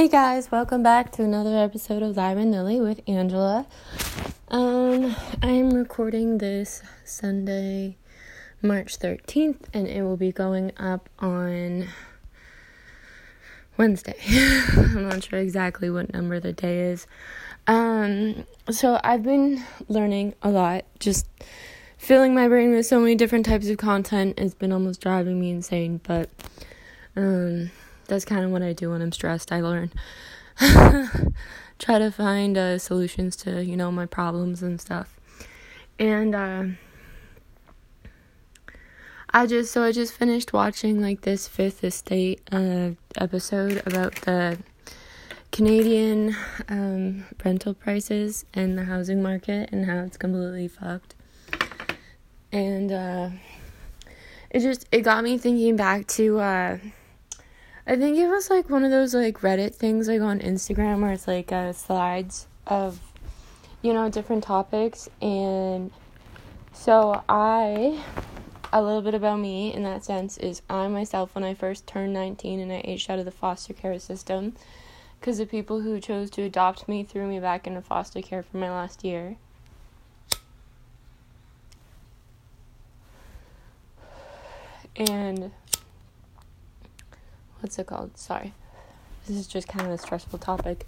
Hey guys, welcome back to another episode of Lyran Lilly with Angela. Um, I'm recording this Sunday, March 13th, and it will be going up on Wednesday. I'm not sure exactly what number the day is. Um, so I've been learning a lot, just filling my brain with so many different types of content. It's been almost driving me insane, but um that's kind of what I do when I'm stressed. I learn. Try to find uh, solutions to, you know, my problems and stuff. And uh, I just, so I just finished watching like this Fifth Estate uh, episode about the Canadian um, rental prices and the housing market and how it's completely fucked. And uh, it just, it got me thinking back to, uh, I think it was like one of those like Reddit things like on Instagram where it's like uh, slides of you know different topics and so I a little bit about me in that sense is I myself when I first turned 19 and I aged out of the foster care system because the people who chose to adopt me threw me back into foster care for my last year. And what's it called? Sorry. This is just kind of a stressful topic.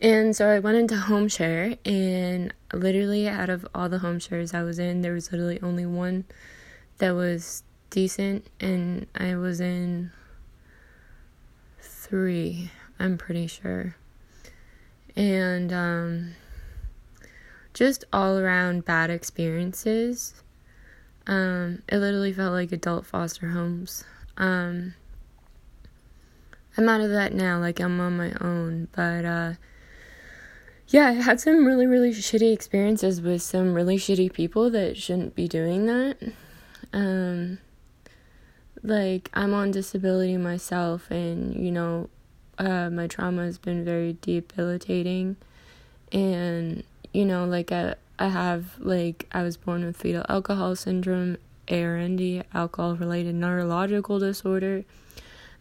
And so I went into home share, and literally out of all the home shares I was in, there was literally only one that was decent, and I was in three, I'm pretty sure. And um, just all around bad experiences. Um, it literally felt like adult foster homes. Um, I'm out of that now, like I'm on my own. But uh yeah, I had some really, really shitty experiences with some really shitty people that shouldn't be doing that. Um like I'm on disability myself and you know, uh my trauma has been very debilitating and you know, like I I have like I was born with fetal alcohol syndrome, ARND, alcohol related neurological disorder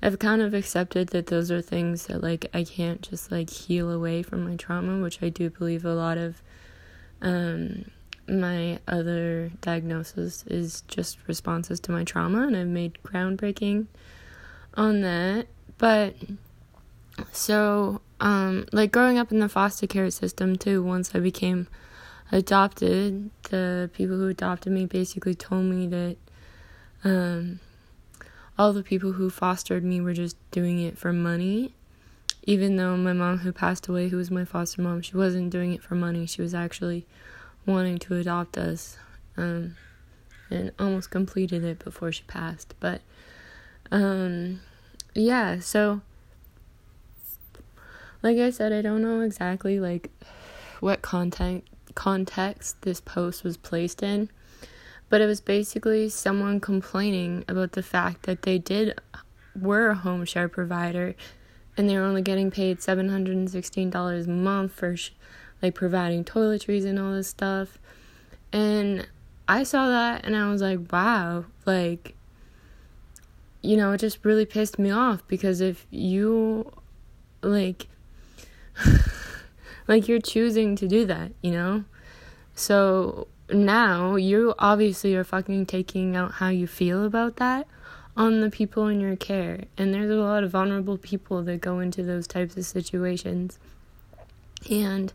I've kind of accepted that those are things that like I can't just like heal away from my trauma, which I do believe a lot of um my other diagnosis is just responses to my trauma and I've made groundbreaking on that. But so um like growing up in the foster care system too, once I became adopted, the people who adopted me basically told me that um all the people who fostered me were just doing it for money. Even though my mom, who passed away, who was my foster mom, she wasn't doing it for money. She was actually wanting to adopt us um, and almost completed it before she passed. But um, yeah, so like I said, I don't know exactly like what content context this post was placed in but it was basically someone complaining about the fact that they did were a home share provider and they were only getting paid $716 a month for sh- like providing toiletries and all this stuff. And i saw that and i was like wow like you know it just really pissed me off because if you like like you're choosing to do that you know? So now you obviously are fucking taking out how you feel about that on the people in your care. And there's a lot of vulnerable people that go into those types of situations. And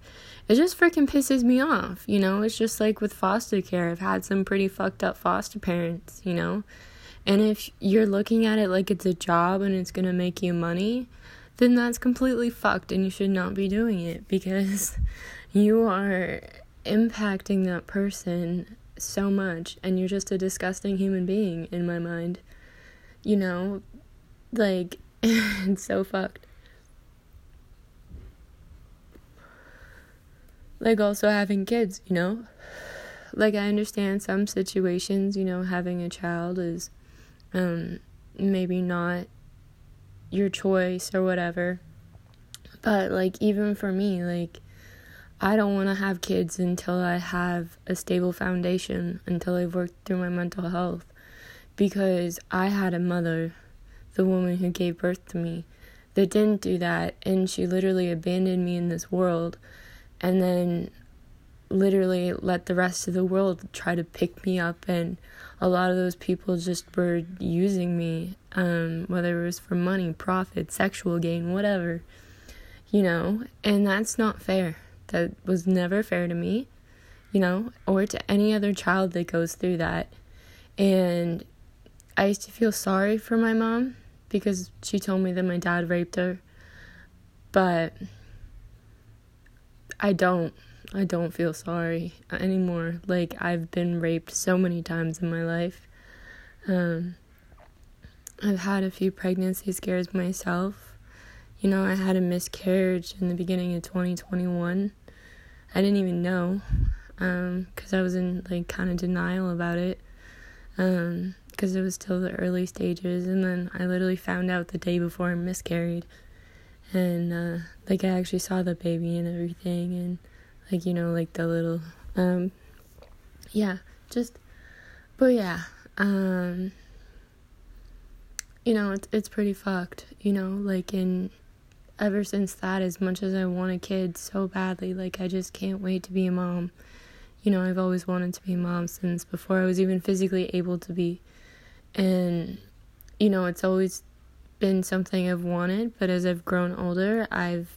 it just freaking pisses me off, you know? It's just like with foster care. I've had some pretty fucked up foster parents, you know? And if you're looking at it like it's a job and it's gonna make you money, then that's completely fucked and you should not be doing it because you are impacting that person so much and you're just a disgusting human being in my mind. You know, like it's so fucked. Like also having kids, you know? Like I understand some situations, you know, having a child is um maybe not your choice or whatever. But like even for me, like I don't want to have kids until I have a stable foundation, until I've worked through my mental health. Because I had a mother, the woman who gave birth to me, that didn't do that and she literally abandoned me in this world and then literally let the rest of the world try to pick me up and a lot of those people just were using me um, whether it was for money profit sexual gain whatever you know and that's not fair that was never fair to me you know or to any other child that goes through that and i used to feel sorry for my mom because she told me that my dad raped her but i don't I don't feel sorry anymore. Like I've been raped so many times in my life. Um, I've had a few pregnancy scares myself. You know, I had a miscarriage in the beginning of 2021. I didn't even know because um, I was in like kind of denial about it because um, it was still the early stages. And then I literally found out the day before I miscarried. And uh, like I actually saw the baby and everything. And like you know like the little um yeah just but yeah um you know it's it's pretty fucked you know like in ever since that as much as I want a kid so badly like I just can't wait to be a mom. You know I've always wanted to be a mom since before I was even physically able to be. And you know it's always been something I've wanted but as I've grown older I've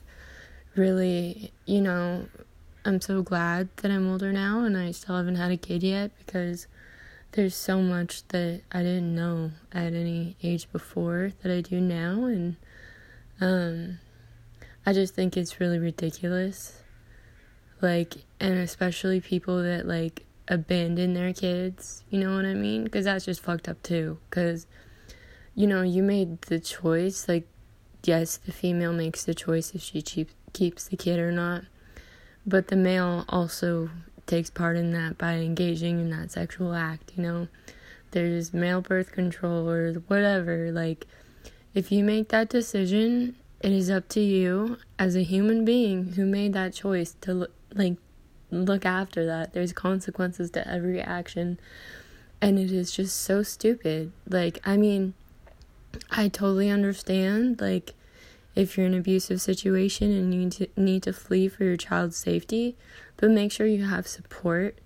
really you know I'm so glad that I'm older now and I still haven't had a kid yet because there's so much that I didn't know at any age before that I do now. And um I just think it's really ridiculous like and especially people that like abandon their kids, you know what I mean? Cuz that's just fucked up too cuz you know, you made the choice like yes, the female makes the choice if she keeps the kid or not but the male also takes part in that by engaging in that sexual act, you know. There's male birth control or whatever. Like, if you make that decision, it is up to you as a human being who made that choice to, like, look after that. There's consequences to every action. And it is just so stupid. Like, I mean, I totally understand. Like, if you're in an abusive situation and you need to, need to flee for your child's safety, but make sure you have support.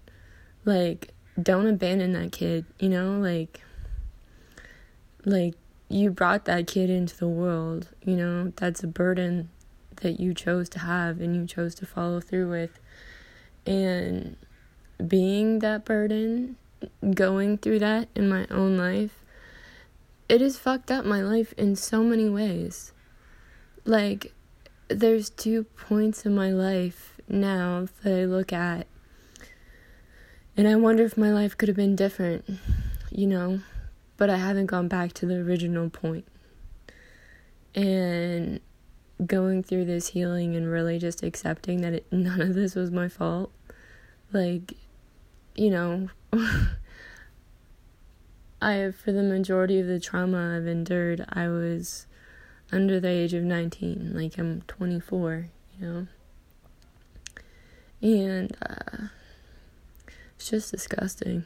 Like, don't abandon that kid, you know? Like, like you brought that kid into the world, you know? That's a burden that you chose to have and you chose to follow through with. And being that burden, going through that in my own life, it has fucked up my life in so many ways like there's two points in my life now that I look at and I wonder if my life could have been different, you know, but I haven't gone back to the original point. And going through this healing and really just accepting that it, none of this was my fault. Like, you know, I, for the majority of the trauma I've endured, I was under the age of 19. Like I'm 24, you know? And uh, it's just disgusting.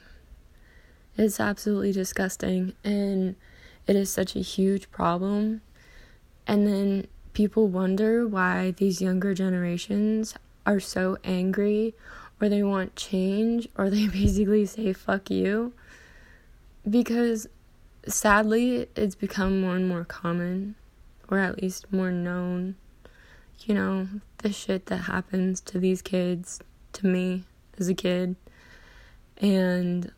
It's absolutely disgusting. And it is such a huge problem. And then people wonder why these younger generations are so angry or they want change or they basically say fuck you. Because sadly, it's become more and more common or at least more known. You know, the shit that happens to these kids, to me as a kid. And,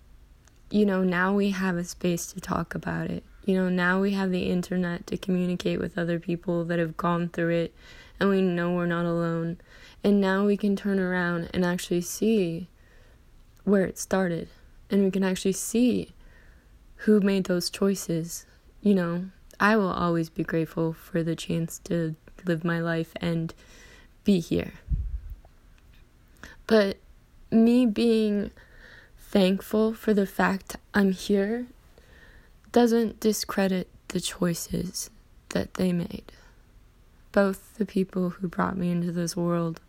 you know, now we have a space to talk about it. You know, now we have the internet to communicate with other people that have gone through it, and we know we're not alone. And now we can turn around and actually see where it started. And we can actually see who made those choices, you know, I will always be grateful for the chance to live my life and be here. But me being thankful for the fact I'm here doesn't discredit the choices that they made. Both the people who brought me into this world,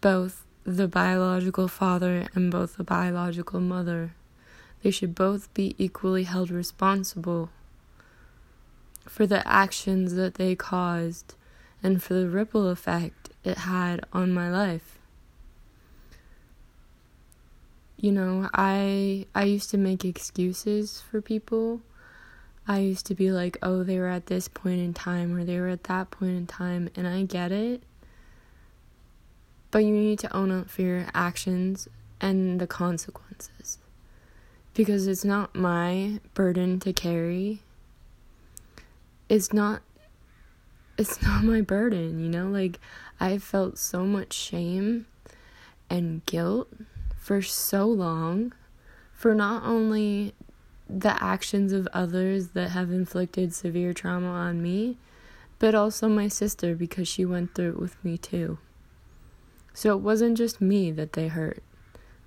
both the biological father and both the biological mother, they should both be equally held responsible for the actions that they caused and for the ripple effect it had on my life. You know, I I used to make excuses for people. I used to be like, "Oh, they were at this point in time or they were at that point in time," and I get it. But you need to own up for your actions and the consequences. Because it's not my burden to carry. It's not it's not my burden, you know? Like I felt so much shame and guilt for so long for not only the actions of others that have inflicted severe trauma on me, but also my sister because she went through it with me too. So it wasn't just me that they hurt.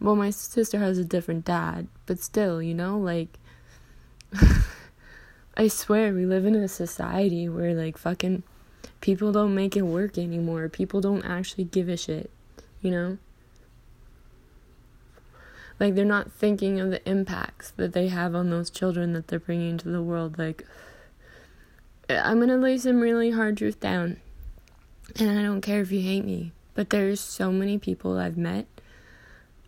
Well, my sister has a different dad, but still, you know, like, I swear we live in a society where, like, fucking people don't make it work anymore. People don't actually give a shit, you know? Like, they're not thinking of the impacts that they have on those children that they're bringing into the world. Like, I'm gonna lay some really hard truth down. And I don't care if you hate me, but there's so many people I've met,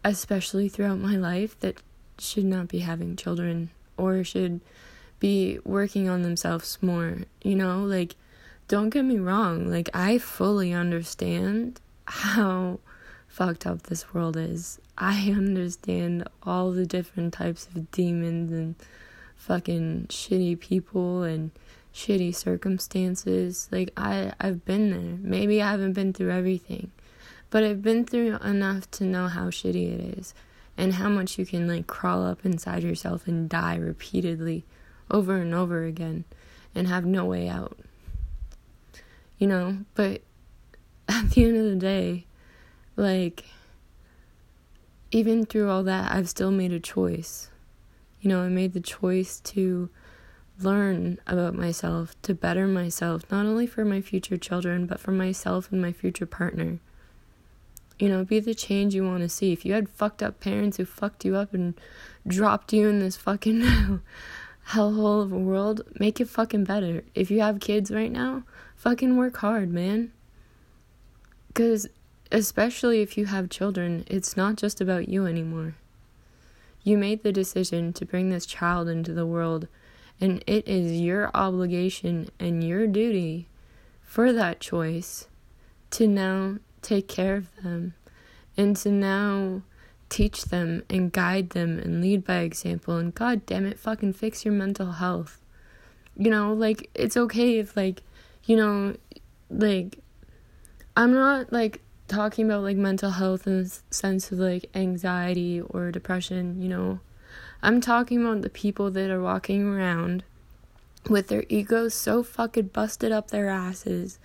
especially throughout my life, that should not be having children or should be working on themselves more. You know, like, don't get me wrong, like, I fully understand how fucked up this world is. I understand all the different types of demons and fucking shitty people and shitty circumstances. Like I I've been there. Maybe I haven't been through everything, but I've been through enough to know how shitty it is and how much you can like crawl up inside yourself and die repeatedly over and over again and have no way out. You know, but at the end of the day, like even through all that, I've still made a choice. You know, I made the choice to learn about myself, to better myself, not only for my future children, but for myself and my future partner. You know, be the change you want to see. If you had fucked up parents who fucked you up and dropped you in this fucking hellhole of a world, make it fucking better. If you have kids right now, fucking work hard, man. Because especially if you have children, it's not just about you anymore. You made the decision to bring this child into the world, and it is your obligation and your duty for that choice to now take care of them and to now teach them and guide them and lead by example and god damn it fucking fix your mental health you know like it's okay if like you know like i'm not like talking about like mental health in the sense of like anxiety or depression, you know. I'm talking about the people that are walking around with their egos so fucking busted up their asses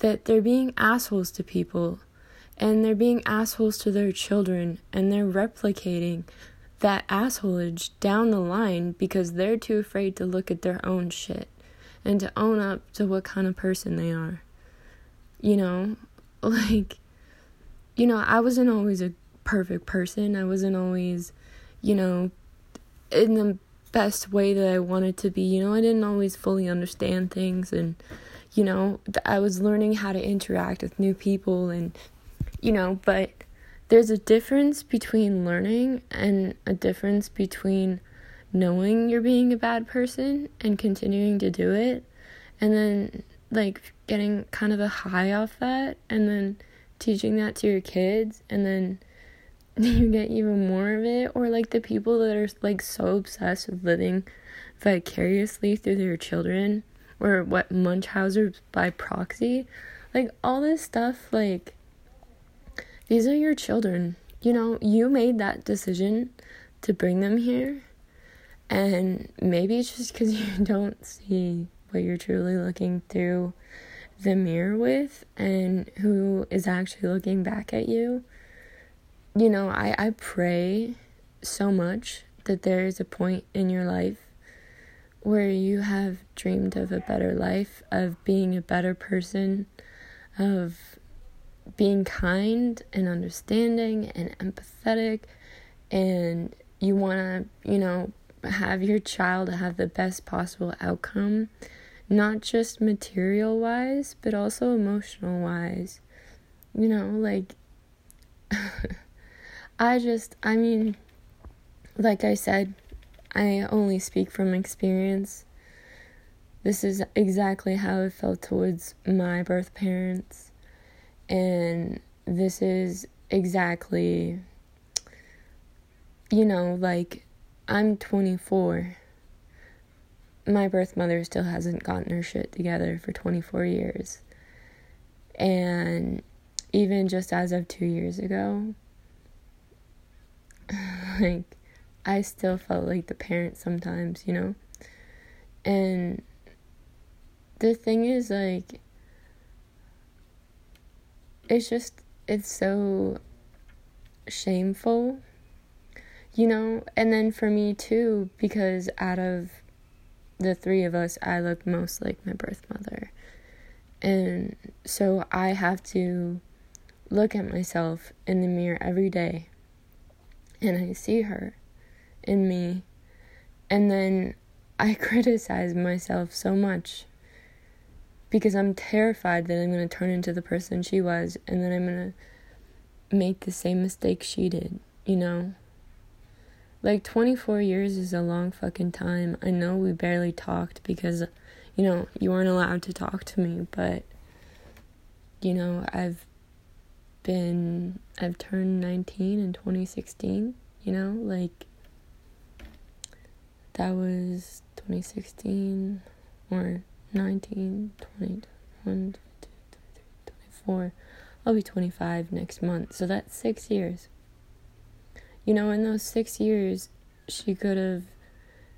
that they're being assholes to people and they're being assholes to their children and they're replicating that assholage down the line because they're too afraid to look at their own shit and to own up to what kind of person they are. You know, like you know, I wasn't always a perfect person. I wasn't always, you know, in the best way that I wanted to be. You know, I didn't always fully understand things and you know, I was learning how to interact with new people and you know, but there's a difference between learning and a difference between knowing you're being a bad person and continuing to do it and then like getting kind of a high off that and then teaching that to your kids and then you get even more of it? Or like the people that are like so obsessed with living vicariously through their children or what munchausen by proxy? Like all this stuff like these are your children. You know you made that decision to bring them here and maybe it's just because you don't see what you're truly looking through the mirror with and who is actually looking back at you, you know, I, I pray so much that there is a point in your life where you have dreamed of a better life, of being a better person, of being kind and understanding and empathetic, and you want to, you know, have your child have the best possible outcome not just material wise, but also emotional wise. You know, like, I just, I mean, like I said, I only speak from experience. This is exactly how I felt towards my birth parents. And this is exactly, you know, like, I'm 24 my birth mother still hasn't gotten her shit together for 24 years. And even just as of two years ago, like, I still felt like the parent sometimes, you know? And the thing is, like, it's just, it's so shameful, you know? And then for me, too, because out of the three of us, I look most like my birth mother. And so I have to look at myself in the mirror every day and I see her in me. And then I criticize myself so much because I'm terrified that I'm going to turn into the person she was and then I'm going to make the same mistake she did, you know? Like 24 years is a long fucking time. I know we barely talked because, you know, you weren't allowed to talk to me, but, you know, I've been, I've turned 19 in 2016, you know, like, that was 2016 or 19, 20, 21, 22, 23, 24. I'll be 25 next month, so that's six years you know, in those six years, she could have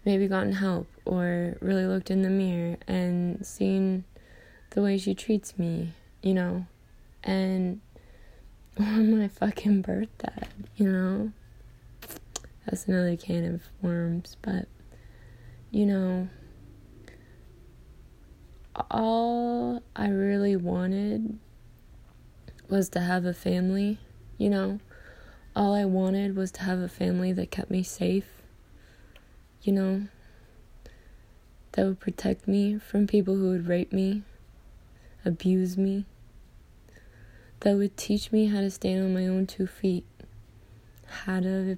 maybe gotten help or really looked in the mirror and seen the way she treats me, you know, and on my fucking birthday, you know. That's another can of worms, but you know, all I really wanted was to have a family, you know all I wanted was to have a family that kept me safe, you know, that would protect me from people who would rape me, abuse me, that would teach me how to stand on my own two feet, how to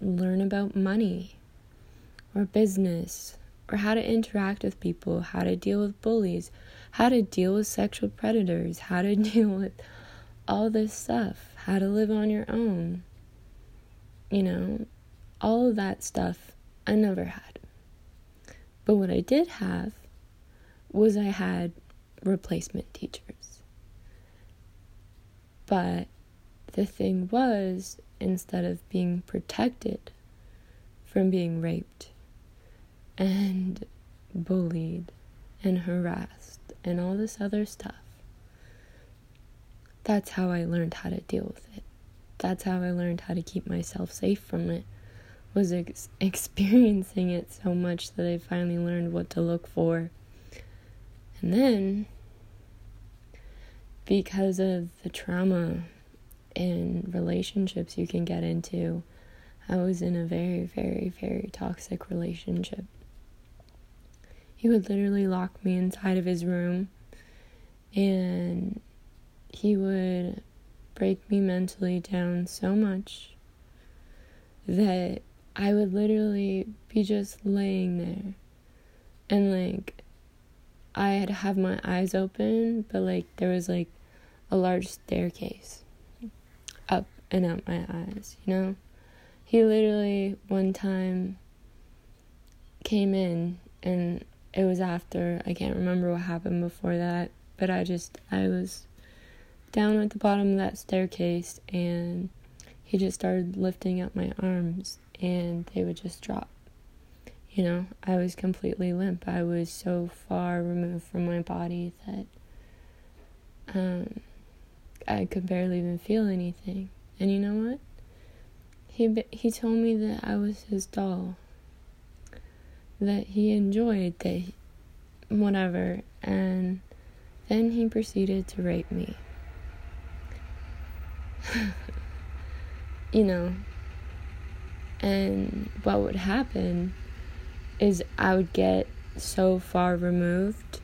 learn about money or business, or how to interact with people, how to deal with bullies, how to deal with sexual predators, how to deal with all this stuff, how to live on your own you know, all of that stuff I never had. But what I did have was I had replacement teachers. But the thing was, instead of being protected from being raped and bullied and harassed and all this other stuff, that's how I learned how to deal with it that's how I learned how to keep myself safe from it was ex- experiencing it so much that I finally learned what to look for. And then because of the trauma and relationships you can get into, I was in a very, very, very toxic relationship. He would literally lock me inside of his room and he would break me mentally down so much that I would literally be just laying there and like I'd have my eyes open, but like there was like a large staircase up and out my eyes, you know? He literally one time came in and it was after I can't remember what happened before that, but I just I was down at the bottom of that staircase and he just started lifting up my arms and they would just drop. You know, I was completely limp. I was so far removed from my body that um, I could barely even feel anything. And you know what? He he told me that I was his doll. That he enjoyed that whatever and then he proceeded to rape me. you know. And what would happen is I would get so far removed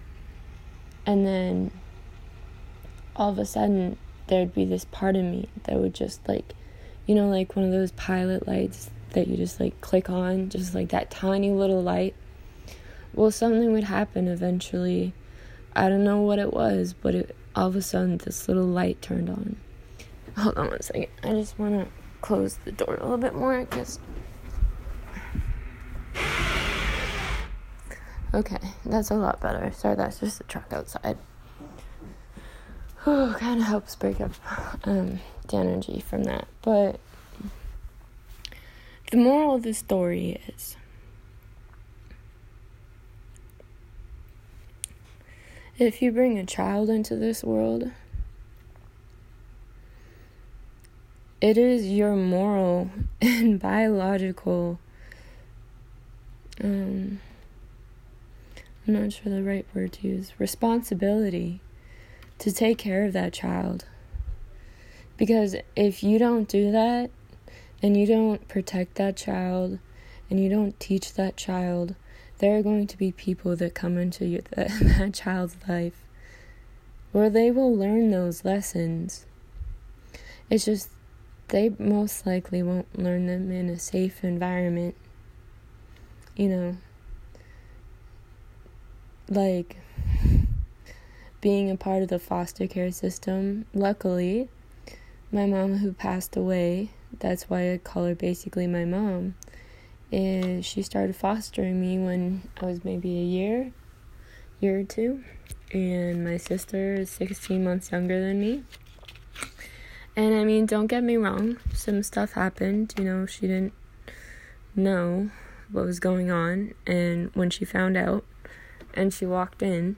And then all of a sudden, there'd be this part of me that would just like, you know, like one of those pilot lights that you just like click on, just like that tiny little light. Well, something would happen eventually. I don't know what it was, but it all of a sudden this little light turned on. Hold on one second. I just want to close the door a little bit more because. Okay, that's a lot better. Sorry, that's just the truck outside. Whew, kind of helps break up um, the energy from that. But the moral of the story is if you bring a child into this world, it is your moral and biological um I'm not sure the right word to use responsibility to take care of that child. Because if you don't do that and you don't protect that child and you don't teach that child there are going to be people that come into your, that, that child's life where they will learn those lessons. It's just they most likely won't learn them in a safe environment. You know, like being a part of the foster care system. Luckily, my mom, who passed away, that's why I call her basically my mom, is she started fostering me when I was maybe a year, year or two, and my sister is 16 months younger than me. And I mean, don't get me wrong, some stuff happened. You know, she didn't know what was going on. And when she found out and she walked in,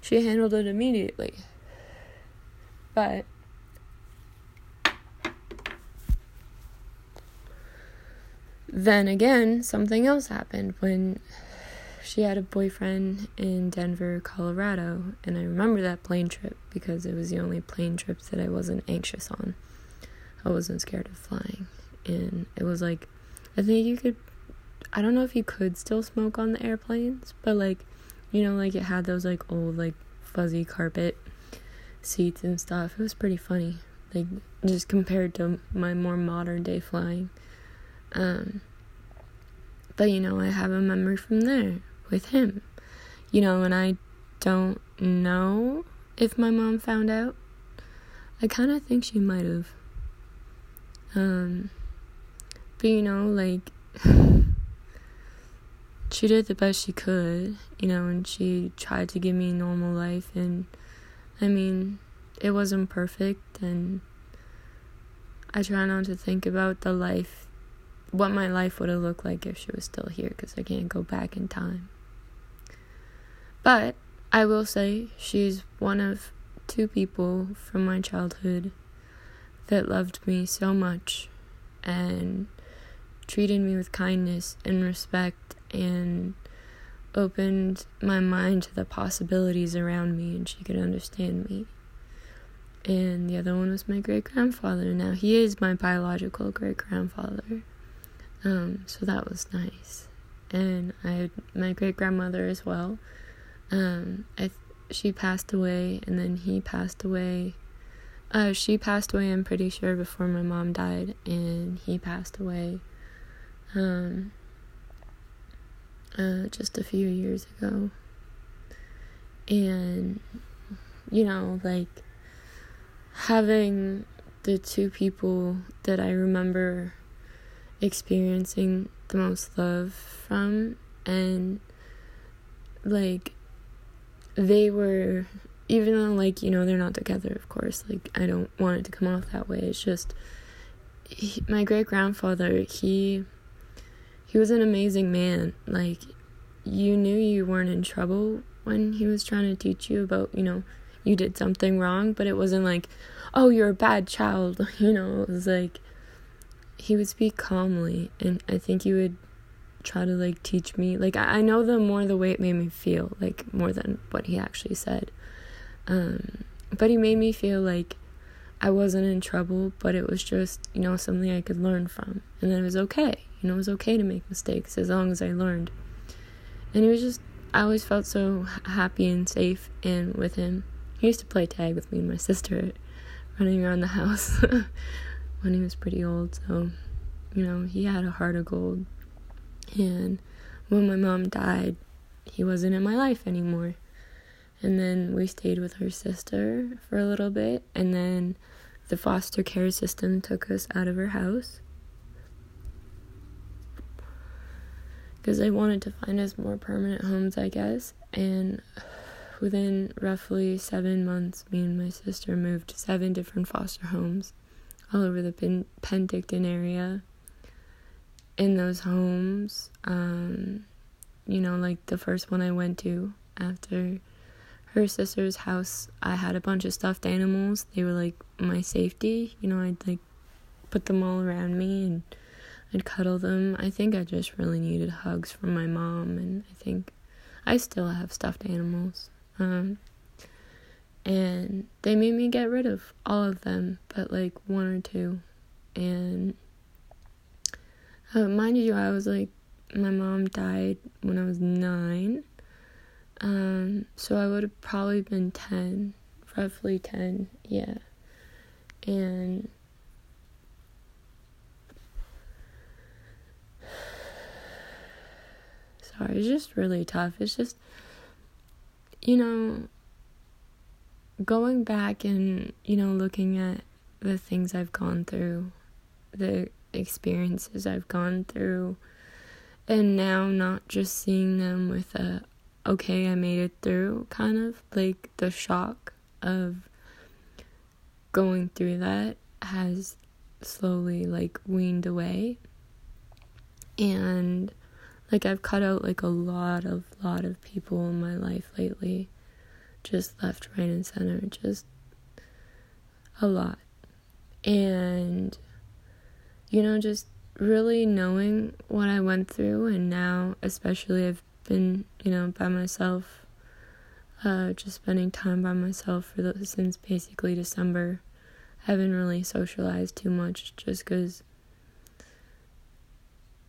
she handled it immediately. But then again, something else happened when she had a boyfriend in Denver, Colorado, and I remember that plane trip because it was the only plane trip that I wasn't anxious on. I wasn't scared of flying. And it was like, I think you could, I don't know if you could still smoke on the airplanes, but like, you know, like it had those like old, like fuzzy carpet seats and stuff. It was pretty funny, like just compared to my more modern day flying. Um, but you know, I have a memory from there with him. You know, and I don't know if my mom found out. I kind of think she might have. Um, but you know, like, she did the best she could, you know, and she tried to give me a normal life. And I mean, it wasn't perfect, and I try not to think about the life, what my life would have looked like if she was still here, because I can't go back in time. But I will say she's one of two people from my childhood that loved me so much and treated me with kindness and respect and opened my mind to the possibilities around me and she could understand me. And the other one was my great grandfather. Now he is my biological great grandfather. Um, so that was nice. And I had my great grandmother as well. Um, I she passed away, and then he passed away. Uh, she passed away. I'm pretty sure before my mom died, and he passed away. Um, uh, just a few years ago. And you know, like having the two people that I remember experiencing the most love from and like they were even though like you know they're not together of course like i don't want it to come off that way. It's just he, my great grandfather he he was an amazing man. Like you knew you weren't in trouble when he was trying to teach you about you know you did something wrong but it wasn't like oh you're a bad child you know? It was like he would speak calmly and i think he would try to like teach me like I, I know the more the way it made me feel like more than what he actually said um but he made me feel like I wasn't in trouble but it was just you know something I could learn from and then it was okay you know it was okay to make mistakes as long as I learned and he was just I always felt so happy and safe and with him. He used to play tag with me and my sister, running around the house when he was pretty old. So, you know, he had a heart of gold. And when my mom died, he wasn't in my life anymore. And then we stayed with her sister for a little bit, and then the foster care system took us out of her house. Because they wanted to find us more permanent homes, I guess. And within roughly seven months, me and my sister moved to seven different foster homes all over the Pen- Penticton area. In those homes, um, you know, like the first one I went to after her sister's house, I had a bunch of stuffed animals. They were like my safety. You know, I'd like put them all around me and I'd cuddle them. I think I just really needed hugs from my mom, and I think I still have stuffed animals. Um, and they made me get rid of all of them, but like one or two. And uh, mind you, I was like, my mom died when I was nine. Um, so I would have probably been 10, roughly 10, yeah. And sorry, it's just really tough. It's just, you know, going back and, you know, looking at the things I've gone through, the experiences I've gone through, and now not just seeing them with a, okay, I made it through, kind of like the shock of going through that has slowly like weaned away. And like I've cut out like a lot of lot of people in my life lately. Just left, right and center, just a lot. And you know, just really knowing what I went through and now especially I've been, you know, by myself, uh, just spending time by myself for the, since basically December. I haven't really socialized too much just because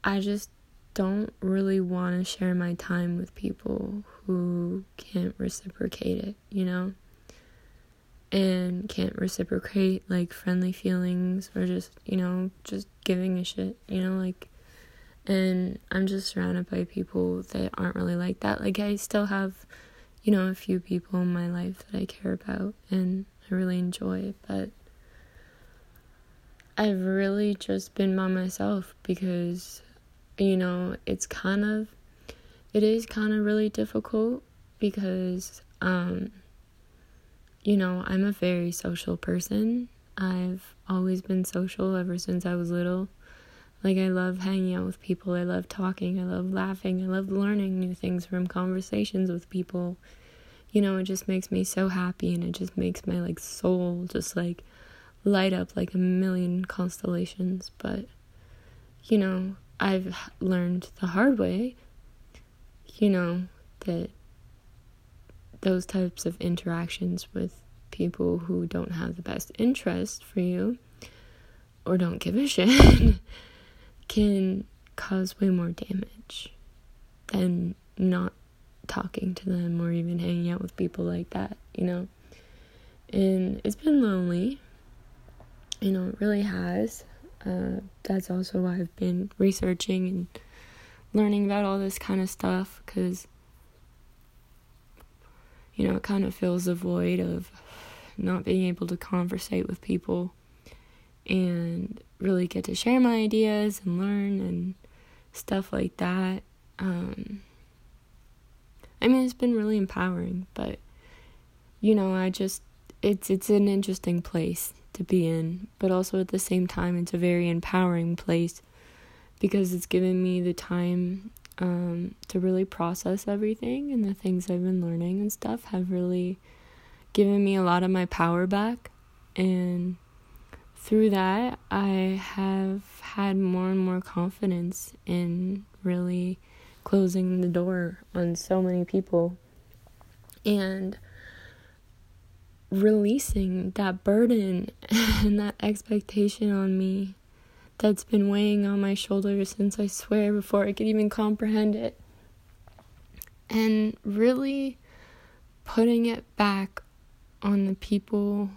I just don't really want to share my time with people who can't reciprocate it, you know? And can't reciprocate like friendly feelings or just, you know, just giving a shit, you know, like and I'm just surrounded by people that aren't really like that. Like I still have, you know, a few people in my life that I care about and I really enjoy, but I've really just been by myself because you know, it's kind of it is kind of really difficult because um you know, I'm a very social person. I've always been social ever since I was little. Like, I love hanging out with people. I love talking. I love laughing. I love learning new things from conversations with people. You know, it just makes me so happy and it just makes my, like, soul just, like, light up like a million constellations. But, you know, I've learned the hard way, you know, that those types of interactions with people who don't have the best interest for you or don't give a shit can cause way more damage than not talking to them or even hanging out with people like that, you know? And it's been lonely. You know, it really has. Uh, that's also why I've been researching and learning about all this kind of stuff because, you know, it kind of fills the void of not being able to conversate with people and really get to share my ideas and learn and stuff like that. Um, I mean, it's been really empowering, but you know, I just it's it's an interesting place to be in, but also at the same time, it's a very empowering place because it's given me the time um, to really process everything and the things I've been learning and stuff have really given me a lot of my power back. And through that, I have had more and more confidence in really closing the door on so many people and releasing that burden and that expectation on me that's been weighing on my shoulders since I swear before I could even comprehend it. and really putting it back on the people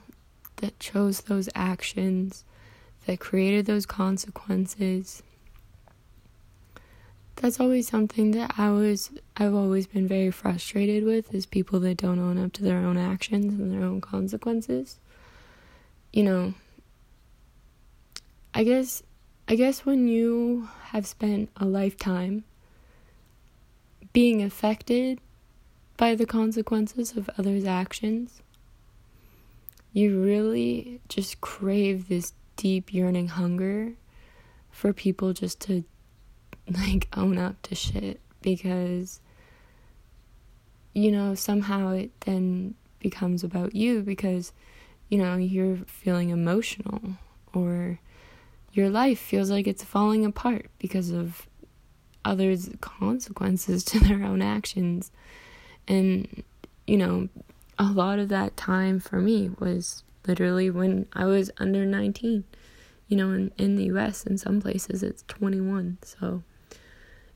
that chose those actions, that created those consequences. That's always something that I was I've always been very frustrated with is people that don't own up to their own actions and their own consequences. You know, I guess I guess when you have spent a lifetime being affected by the consequences of others' actions, you really just crave this deep yearning hunger for people just to like own up to shit because you know somehow it then becomes about you because you know you're feeling emotional or your life feels like it's falling apart because of others' consequences to their own actions. And, you know, a lot of that time for me was literally when I was under 19. You know, in, in the US, in some places, it's 21. So,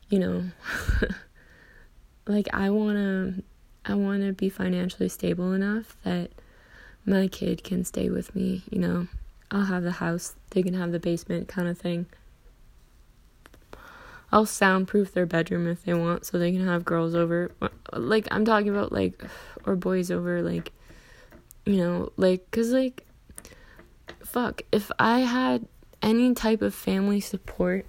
you know, like I want to. I want to be financially stable enough that my kid can stay with me, you know. I'll have the house, they can have the basement kind of thing. I'll soundproof their bedroom if they want so they can have girls over. Uh, like, I'm talking about, like, or boys over, like, you know, like, cause, like, fuck, if I had any type of family support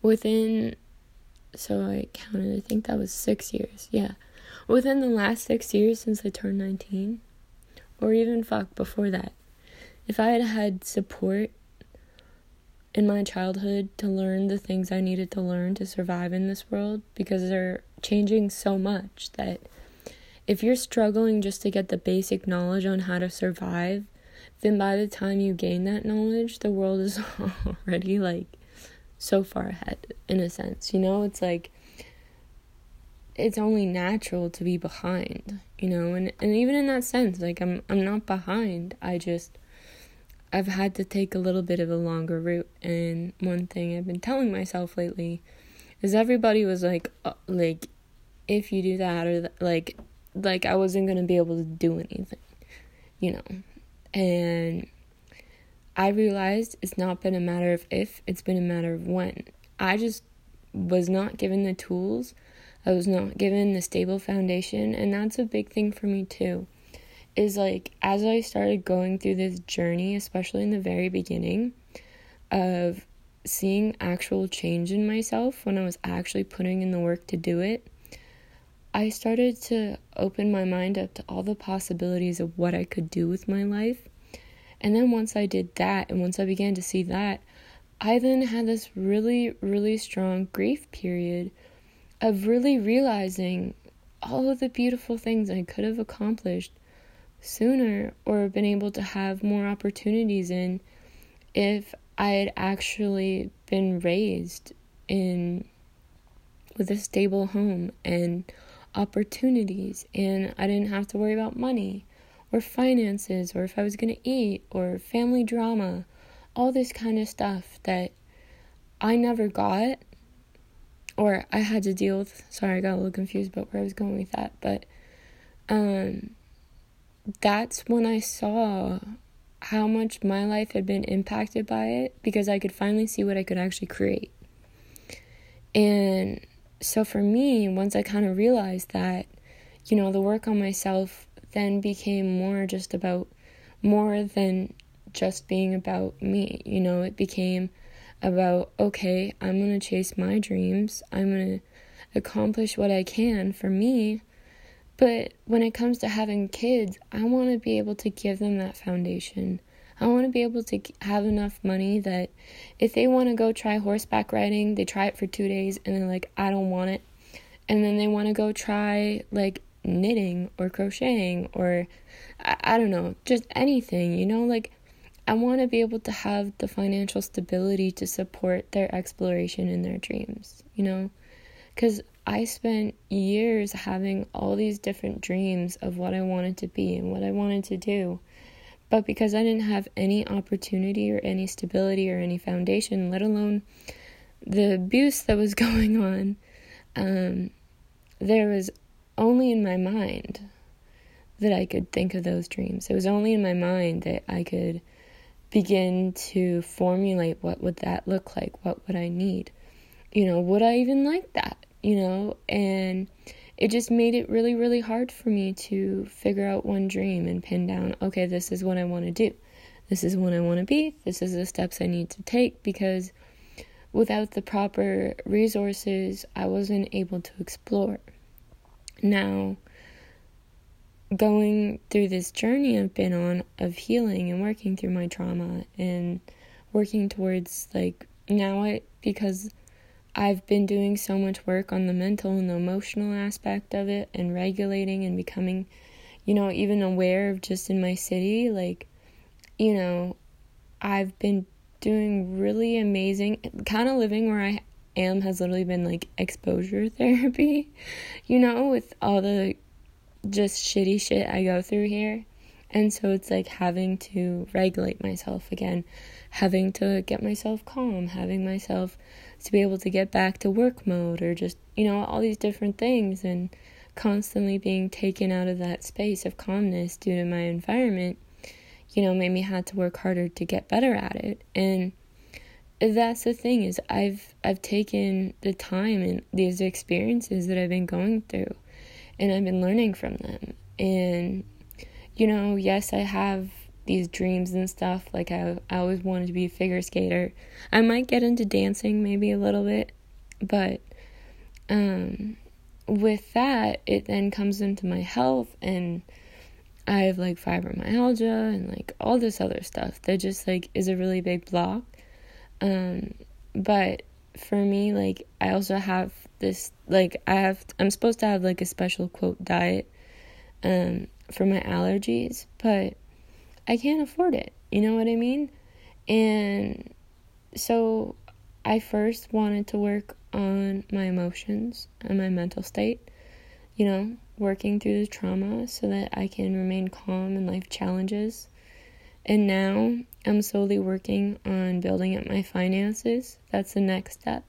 within, so I counted, I think that was six years, yeah. Within the last six years since I turned 19, or even fuck before that, if I had had support in my childhood to learn the things I needed to learn to survive in this world, because they're changing so much that if you're struggling just to get the basic knowledge on how to survive, then by the time you gain that knowledge, the world is already like so far ahead in a sense. You know, it's like it's only natural to be behind, you know, and, and even in that sense, like I'm I'm not behind. I just I've had to take a little bit of a longer route. And one thing I've been telling myself lately is everybody was like, uh, like, if you do that or th- like, like I wasn't gonna be able to do anything, you know, and I realized it's not been a matter of if, it's been a matter of when. I just was not given the tools. I was not given the stable foundation, and that's a big thing for me too is like as I started going through this journey, especially in the very beginning, of seeing actual change in myself when I was actually putting in the work to do it, I started to open my mind up to all the possibilities of what I could do with my life. And then once I did that, and once I began to see that, I then had this really, really strong grief period of really realizing all of the beautiful things I could have accomplished sooner or been able to have more opportunities in if I had actually been raised in with a stable home and opportunities. And I didn't have to worry about money or finances or if I was going to eat or family drama all this kind of stuff that I never got or I had to deal with. Sorry I got a little confused about where I was going with that but um that's when I saw how much my life had been impacted by it because I could finally see what I could actually create. And so for me, once I kind of realized that, you know, the work on myself then became more just about more than just being about me. You know, it became about, okay, I'm going to chase my dreams. I'm going to accomplish what I can for me but when it comes to having kids, I want to be able to give them that foundation. I want to be able to have enough money that if they want to go try horseback riding, they try it for two days and they're like, I don't want it. And then they want to go try like knitting or crocheting or I, I don't know, just anything, you know, like I want to be able to have the financial stability to support their exploration and their dreams, you know? Because I spent years having all these different dreams of what I wanted to be and what I wanted to do. But because I didn't have any opportunity or any stability or any foundation, let alone the abuse that was going on, um, there was only in my mind that I could think of those dreams. It was only in my mind that I could begin to formulate what would that look like? What would I need? You know, would I even like that? You know, and it just made it really, really hard for me to figure out one dream and pin down, okay, this is what I want to do. This is what I want to be. This is the steps I need to take because without the proper resources, I wasn't able to explore. Now, going through this journey I've been on of healing and working through my trauma and working towards like now it because I've been doing so much work on the mental and the emotional aspect of it and regulating and becoming, you know, even aware of just in my city. Like, you know, I've been doing really amazing, kind of living where I am has literally been like exposure therapy, you know, with all the just shitty shit I go through here. And so it's like having to regulate myself again, having to get myself calm, having myself to be able to get back to work mode or just, you know, all these different things and constantly being taken out of that space of calmness due to my environment, you know, made me have to work harder to get better at it. And that's the thing is I've I've taken the time and these experiences that I've been going through and I've been learning from them. And you know, yes, I have these dreams and stuff. Like I, I always wanted to be a figure skater. I might get into dancing maybe a little bit, but um, with that, it then comes into my health, and I have like fibromyalgia and like all this other stuff that just like is a really big block. Um, but for me, like I also have this like I have I'm supposed to have like a special quote diet um, for my allergies, but I can't afford it. You know what I mean? And so I first wanted to work on my emotions and my mental state, you know, working through the trauma so that I can remain calm in life challenges. And now I'm slowly working on building up my finances. That's the next step.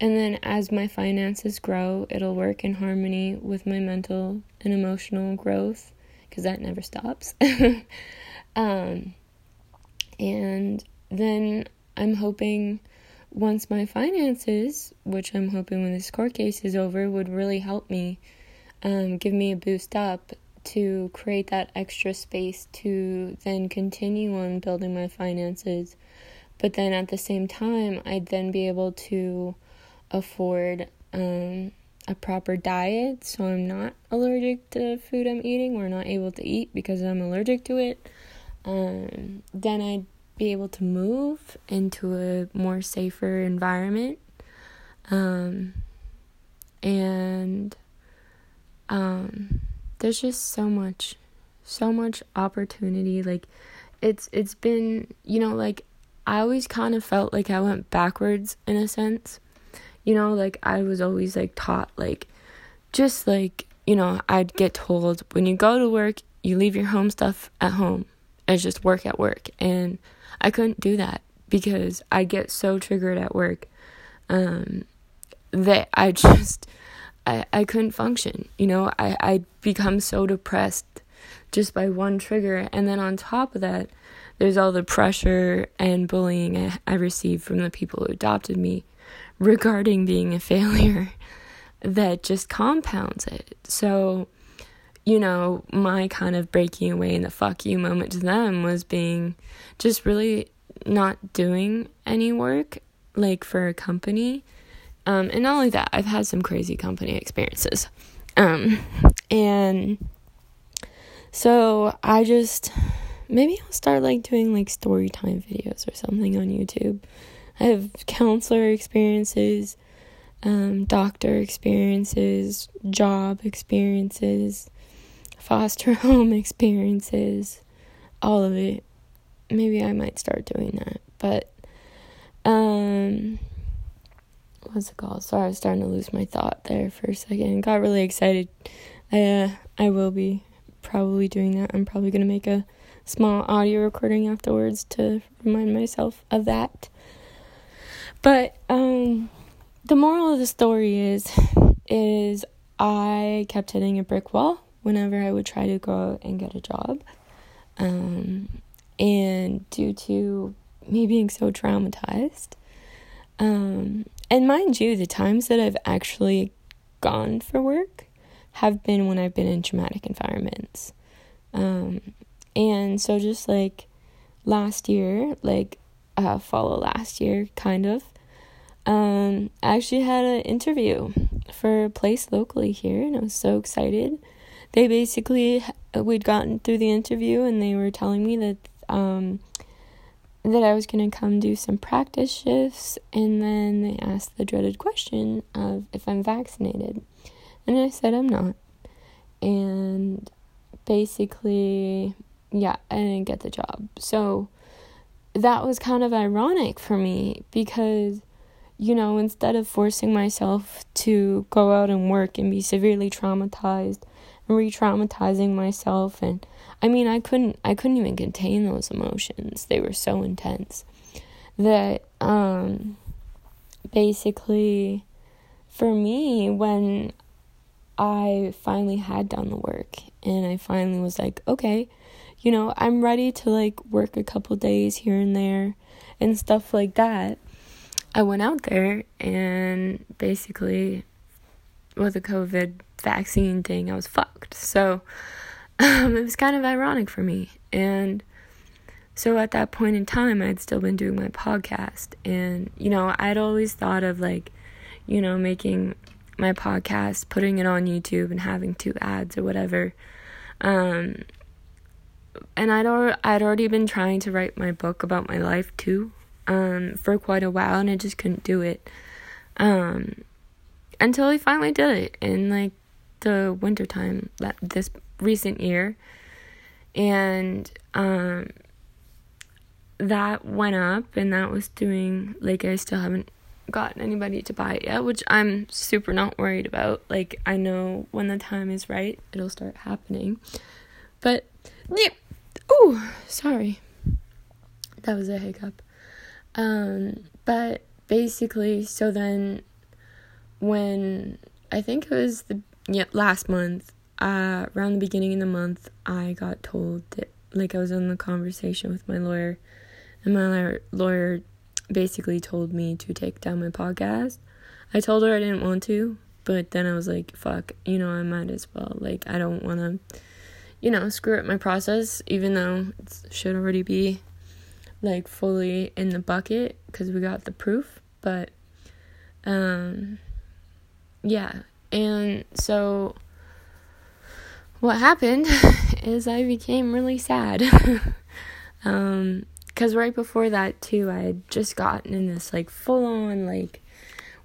And then as my finances grow, it'll work in harmony with my mental and emotional growth because that never stops. um, and then I'm hoping once my finances, which I'm hoping when this court case is over, would really help me, um, give me a boost up to create that extra space to then continue on building my finances. But then at the same time, I'd then be able to afford um, a proper diet so I'm not allergic to food I'm eating or not able to eat because I'm allergic to it, um, then I'd be able to move into a more safer environment. Um, and um, there's just so much, so much opportunity. Like, it's it's been you know like I always kind of felt like I went backwards in a sense you know, like I was always like taught like just like, you know, I'd get told when you go to work, you leave your home stuff at home. It's just work at work. And I couldn't do that because I get so triggered at work um, that I just I, I couldn't function. You know, I, I become so depressed just by one trigger. And then on top of that, there's all the pressure and bullying I, I received from the people who adopted me regarding being a failure that just compounds it. So, you know, my kind of breaking away in the fuck you moment to them was being just really not doing any work like for a company. Um, and not only that, I've had some crazy company experiences. Um, and so I just maybe I'll start like doing like story time videos or something on YouTube. I have counselor experiences, um, doctor experiences, job experiences, foster home experiences, all of it. Maybe I might start doing that. But, um, what's it called? Sorry, I was starting to lose my thought there for a second. Got really excited. I, uh, I will be probably doing that. I'm probably to make a small audio recording afterwards to remind myself of that. But um, the moral of the story is is I kept hitting a brick wall whenever I would try to go out and get a job. Um, and due to me being so traumatized, um, and mind you, the times that I've actually gone for work have been when I've been in traumatic environments. Um, and so just like last year, like uh, follow last year, kind of, um, I actually had an interview for a place locally here, and I was so excited. They basically, we'd gotten through the interview, and they were telling me that um, that I was gonna come do some practice shifts, and then they asked the dreaded question of if I'm vaccinated, and I said I'm not, and basically, yeah, I didn't get the job. So that was kind of ironic for me because you know, instead of forcing myself to go out and work and be severely traumatized and re-traumatizing myself and I mean, I couldn't I couldn't even contain those emotions. They were so intense that um basically for me when I finally had done the work and I finally was like, okay, you know, I'm ready to like work a couple days here and there and stuff like that. I went out there and basically with the COVID vaccine thing, I was fucked. So um, it was kind of ironic for me. And so at that point in time, I'd still been doing my podcast. And, you know, I'd always thought of like, you know, making my podcast, putting it on YouTube and having two ads or whatever. Um, and I'd, al- I'd already been trying to write my book about my life too um, for quite a while, and I just couldn't do it. Um, until I finally did it in like the wintertime that this recent year. And um, that went up, and that was doing like I still haven't gotten anybody to buy it yet, which I'm super not worried about. Like, I know when the time is right, it'll start happening. But, yeah. Oh, sorry. That was a hiccup. Um, but basically, so then when I think it was the yeah, last month, uh, around the beginning of the month, I got told that like I was in the conversation with my lawyer, and my lawyer basically told me to take down my podcast. I told her I didn't want to, but then I was like, fuck, you know, I might as well. Like, I don't want to, you know, screw up my process, even though it should already be like fully in the bucket because we got the proof. But um yeah. And so what happened is i became really sad. Um because right before that too i had just gotten in this like full on like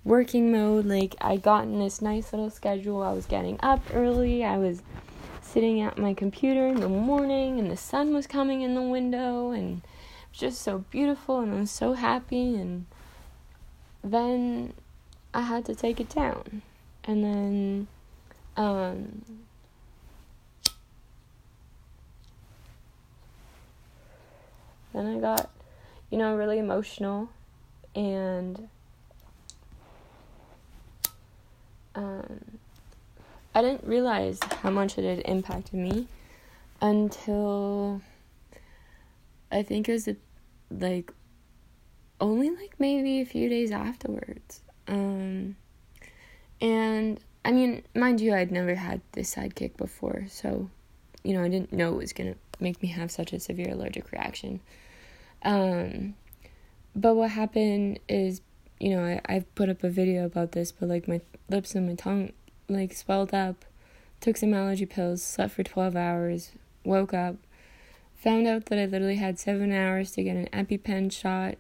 working mode. Like i got in this nice little schedule. I was getting up early. I was sitting at my computer in the morning and the sun was coming in the window and it was just so beautiful and I was so happy and then I had to take it down. And then um then I got you know really emotional and um I didn't realize how much it had impacted me until I think it was the like only like maybe a few days afterwards. Um, and I mean, mind you, I'd never had this sidekick before, so you know, I didn't know it was gonna make me have such a severe allergic reaction. Um, but what happened is, you know, I, I've put up a video about this, but like my lips and my tongue like swelled up, took some allergy pills, slept for 12 hours, woke up, Found out that I literally had seven hours to get an EpiPen shot,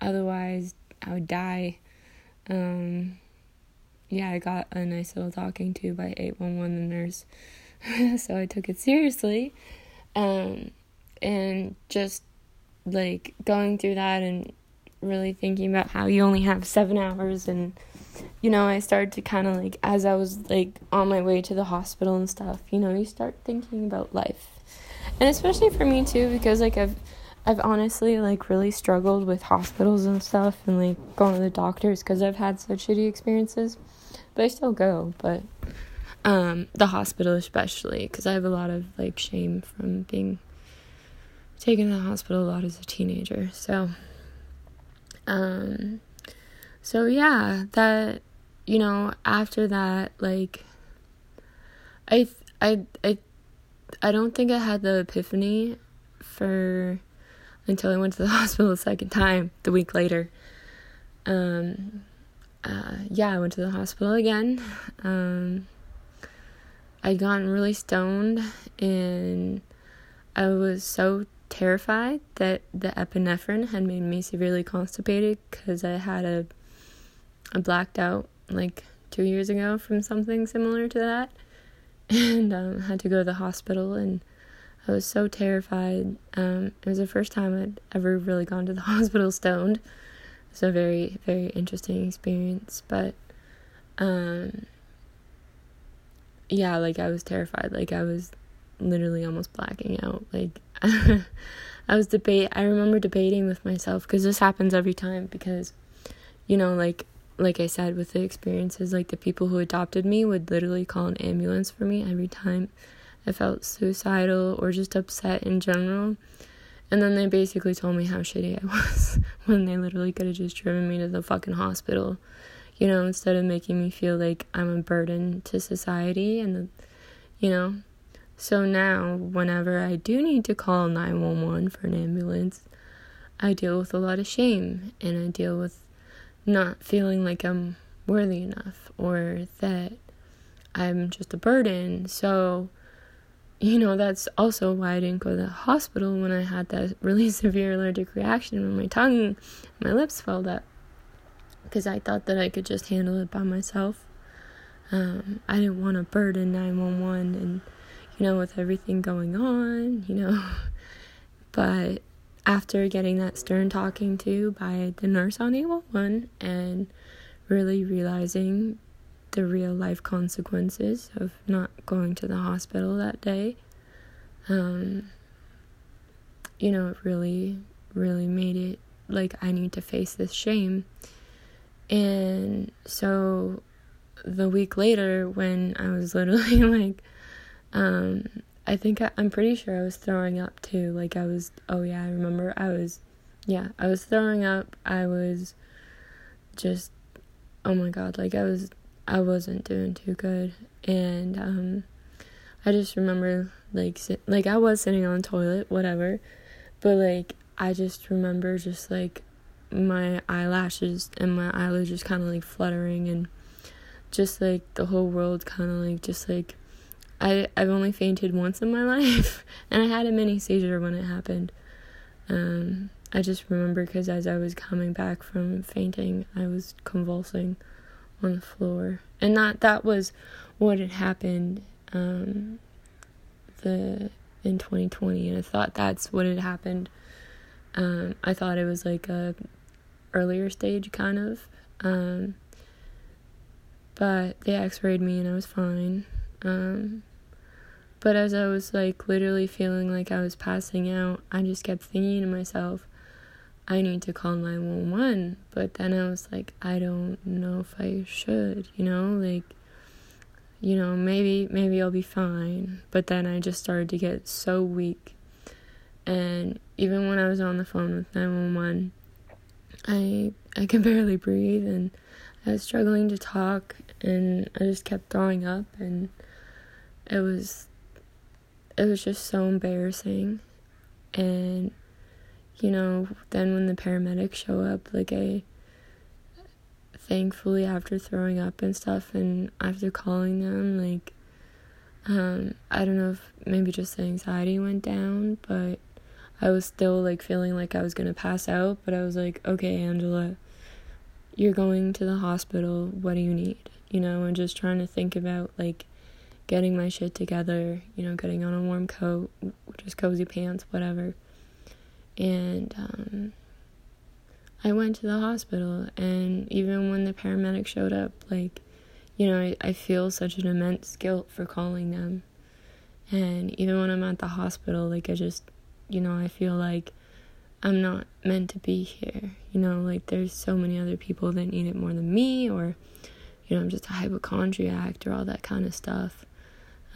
otherwise, I would die. Um, yeah, I got a nice little talking to by 811, the nurse. so I took it seriously. Um, and just like going through that and really thinking about how you only have seven hours and you know i started to kind of like as i was like on my way to the hospital and stuff you know you start thinking about life and especially for me too because like I've I've honestly like really struggled with hospitals and stuff and like going to the doctors because I've had such shitty experiences. But I still go. But Um, the hospital especially, because I have a lot of like shame from being taken to the hospital a lot as a teenager. So, um, so yeah, that you know after that, like, I I I I don't think I had the epiphany for until I went to the hospital a second time the week later. Um, uh, yeah, I went to the hospital again. Um, I'd gotten really stoned and I was so terrified that the epinephrine had made me severely constipated because I had a, a blacked out like two years ago from something similar to that and um, had to go to the hospital and I was so terrified. Um, it was the first time I'd ever really gone to the hospital stoned. It's a very, very interesting experience. But, um, yeah, like I was terrified. Like I was literally almost blacking out. Like, I was debate. I remember debating with myself because this happens every time. Because, you know, like like I said with the experiences, like the people who adopted me would literally call an ambulance for me every time I felt suicidal or just upset in general. And then they basically told me how shitty I was when they literally could have just driven me to the fucking hospital, you know, instead of making me feel like I'm a burden to society and, you know. So now, whenever I do need to call 911 for an ambulance, I deal with a lot of shame and I deal with not feeling like I'm worthy enough or that I'm just a burden. So, you know, that's also why I didn't go to the hospital when I had that really severe allergic reaction when my tongue, my lips swelled up. Because I thought that I could just handle it by myself. Um, I didn't want to burden 911 and, you know, with everything going on, you know. but after getting that stern talking to by the nurse on 811 and really realizing the real life consequences of not going to the hospital that day. Um, you know, it really, really made it like I need to face this shame. And so the week later, when I was literally like, um, I think I, I'm pretty sure I was throwing up too. Like, I was, oh yeah, I remember I was, yeah, I was throwing up. I was just, oh my god, like, I was I wasn't doing too good, and um, I just remember like sit- like I was sitting on the toilet, whatever, but like I just remember just like my eyelashes and my eyelids just kind of like fluttering and just like the whole world kind of like just like I I've only fainted once in my life and I had a mini seizure when it happened. Um, I just remember because as I was coming back from fainting, I was convulsing on the floor, and that that was what had happened um, the in 2020, and I thought that's what had happened. Um, I thought it was like a earlier stage kind of, um, but they X-rayed me and I was fine. Um, but as I was like literally feeling like I was passing out, I just kept thinking to myself, I need to call 911. But then I was like, I don't know if I should, you know, like, you know, maybe, maybe I'll be fine. But then I just started to get so weak. And even when I was on the phone with 911, I, I could barely breathe and I was struggling to talk and I just kept throwing up and it was, it was just so embarrassing. And you know, then when the paramedics show up, like I thankfully after throwing up and stuff and after calling them, like um I don't know if maybe just the anxiety went down, but I was still like feeling like I was to pass out, but I was like, "Okay, Angela, you're going to the hospital. What do you need?" You know, and just trying to think about like getting my shit together, you know, getting on a warm coat, just cozy pants, whatever and um, I went to the hospital. And even when the paramedics showed up, like, you know, I, I feel such an immense guilt for calling them. And even when I'm at the hospital, like, I just, you know, I feel like I'm not meant to be here. You know, like, there's so many other people that need it more than me, or, you know, I'm just a hypochondriac or all that kind of stuff.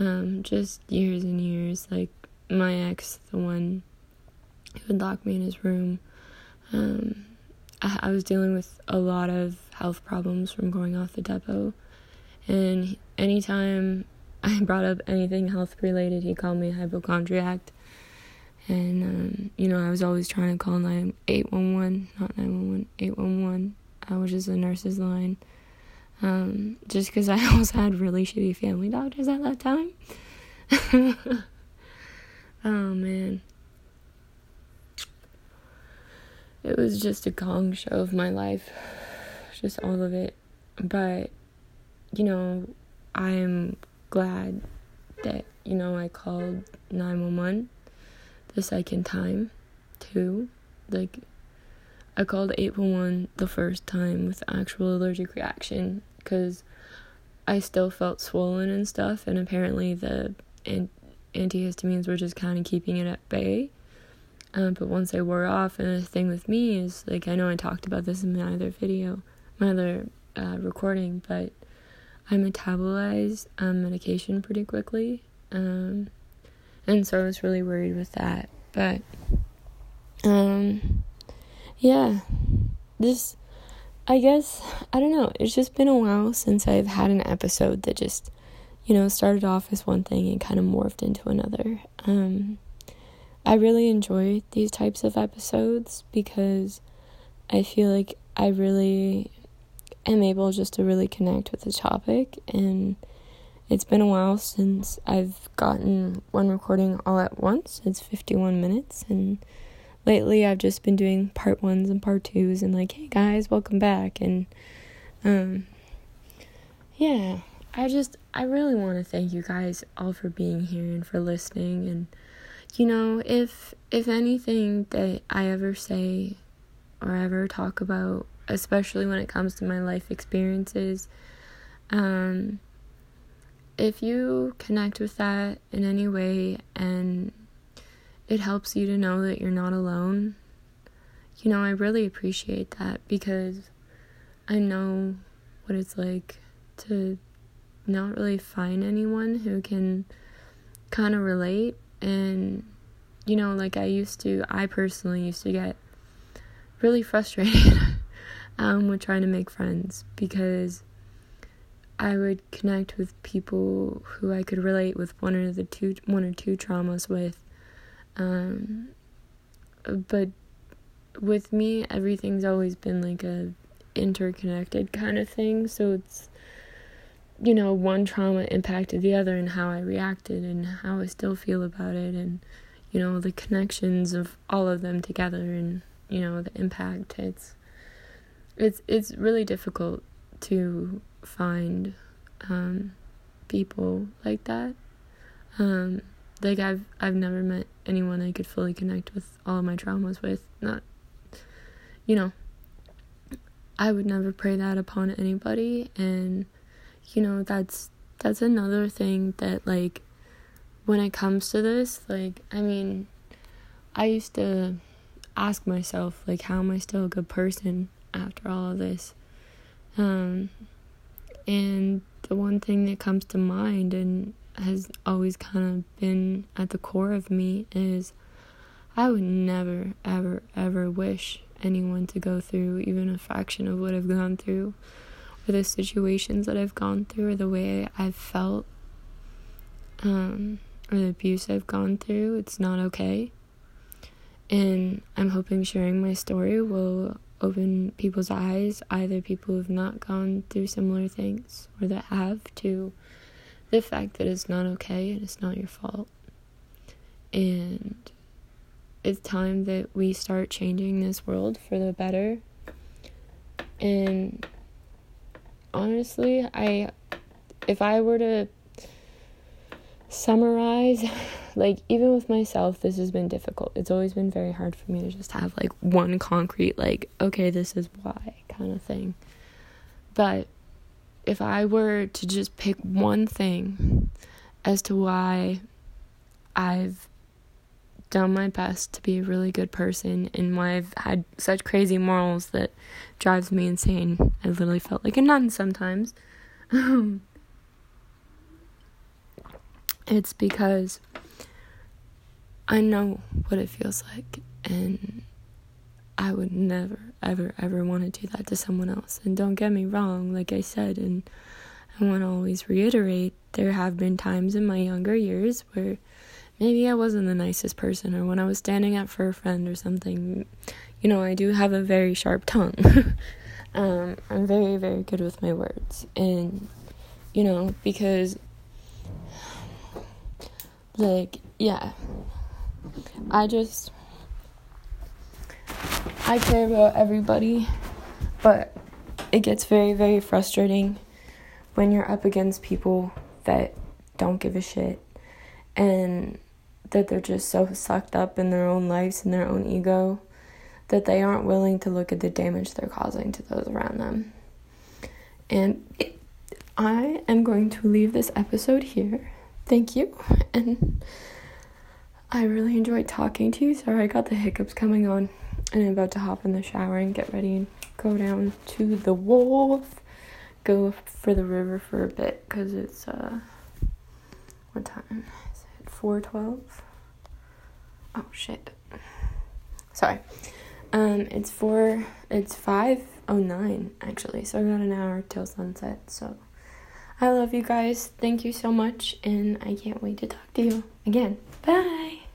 Um, just years and years. Like my ex, the one who would lock me in his room. Um, I, I was dealing with a lot of health problems from going off the Depo, and anytime I brought up anything health related, he called me a hypochondriac. And, um, you know, I was always trying to call 811, not 911, 811, uh, which is the nurse's line. Um, just because I also had really shitty family doctors at that time. oh, man. It was just a gong show of my life. Just all of it. But, you know, I'm glad that, you know, I called 911 the second time, too. Like, I called 811 the first time with actual allergic reaction because I still felt swollen and stuff, and apparently the an- antihistamines were just kind of keeping it at bay. Um, but once they wore off, and the thing with me is like I know I talked about this in my other video, my other uh, recording, but I metabolize um, medication pretty quickly, um, and so I was really worried with that. But um, yeah, this I guess I don't know. It's just been a while since I've had an episode that just you know started off as one thing and kind of morphed into another. Um, I really enjoy these types of episodes because I feel like I really am able just to really connect with the topic and it's been a while since I've gotten one recording all at once. It's 51 minutes and lately I've just been doing part 1s and part 2s and like, "Hey guys, welcome back." And um yeah, I just I really want to thank you guys all for being here and for listening and you know, if if anything that I ever say or ever talk about, especially when it comes to my life experiences, um, if you connect with that in any way and it helps you to know that you're not alone, you know, I really appreciate that because I know what it's like to not really find anyone who can kind of relate. And you know like i used to i personally used to get really frustrated um, with trying to make friends because i would connect with people who i could relate with one or the two one or two traumas with um, but with me everything's always been like a interconnected kind of thing so it's you know, one trauma impacted the other and how I reacted and how I still feel about it and you know, the connections of all of them together and you know, the impact. It's it's it's really difficult to find um, people like that. Um, like I've I've never met anyone I could fully connect with all of my traumas with. Not you know, I would never pray that upon anybody and you know, that's that's another thing that like when it comes to this, like I mean, I used to ask myself like how am I still a good person after all of this? Um and the one thing that comes to mind and has always kind of been at the core of me is I would never, ever, ever wish anyone to go through even a fraction of what I've gone through or the situations that I've gone through or the way I've felt um, or the abuse I've gone through, it's not okay. And I'm hoping sharing my story will open people's eyes, either people who've not gone through similar things or that have, to the fact that it's not okay and it's not your fault. And it's time that we start changing this world for the better. And honestly, I if I were to summarize, like even with myself, this has been difficult. It's always been very hard for me to just have like one concrete like okay, this is why kind of thing. But if I were to just pick one thing as to why I've done my best to be a really good person and why I've had such crazy morals that drives me insane. I literally felt like a nun sometimes. it's because I know what it feels like, and I would never, ever, ever want to do that to someone else. And don't get me wrong, like I said, and I want to always reiterate there have been times in my younger years where maybe I wasn't the nicest person, or when I was standing up for a friend or something. You know, I do have a very sharp tongue. um, I'm very, very good with my words. And, you know, because, like, yeah, I just I care about everybody, but it gets very, very frustrating when you're up against people that don't give a shit and that they're just so sucked up in their own lives and their own ego that they aren't willing to look at the damage they're causing to those around them. And I am going to leave this episode here. Thank you. And I really enjoyed talking to you. Sorry, I got the hiccups coming on and I'm about to hop in the shower and get ready and go down to the wolf. Go for the river for a bit because it's uh what time is it? Four twelve. Oh shit. Sorry. Um, it's four. It's five oh nine actually. So I got an hour till sunset. So I love you guys. Thank you so much, and I can't wait to talk to you again. Bye.